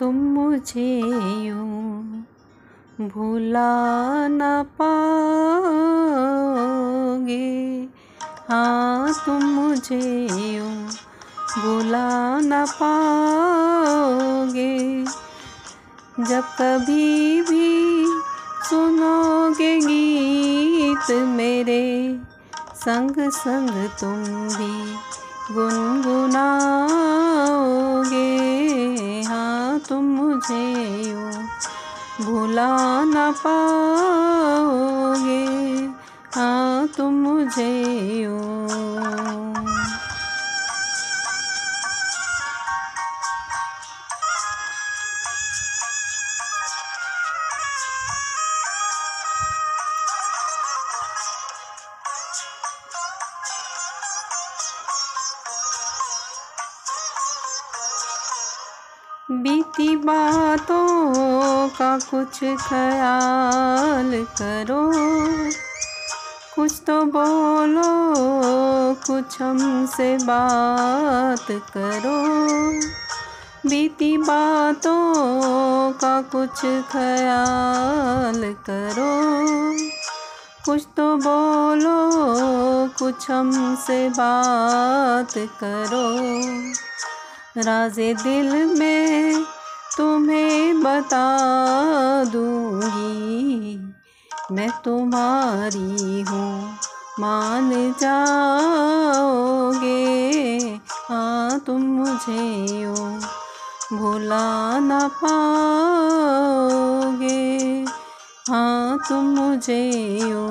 तुम मुझे यूँ भूला न पाओगे। हाँ तुम मुझे यूँ भूला न पाओगे। जब कभी भी सुनोगे गीत मेरे, संग संग तुम भी गुनगुनाओगे मुझे यूँ भुला न पाओगे। हाँ तुम मुझे यूँ बीती बातों का कुछ ख्याल करो। कुछ तो बोलो, कुछ हमसे बात करो। बीती बातों का कुछ ख्याल करो। कुछ तो बोलो, कुछ हमसे बात करो। राजे दिल में तुम्हें बता दूँगी। मैं तुम्हारी हूँ, मान जाओगे। हाँ तुम मुझे यूँ भुला न पाओगे। हाँ तुम मुझे यूँ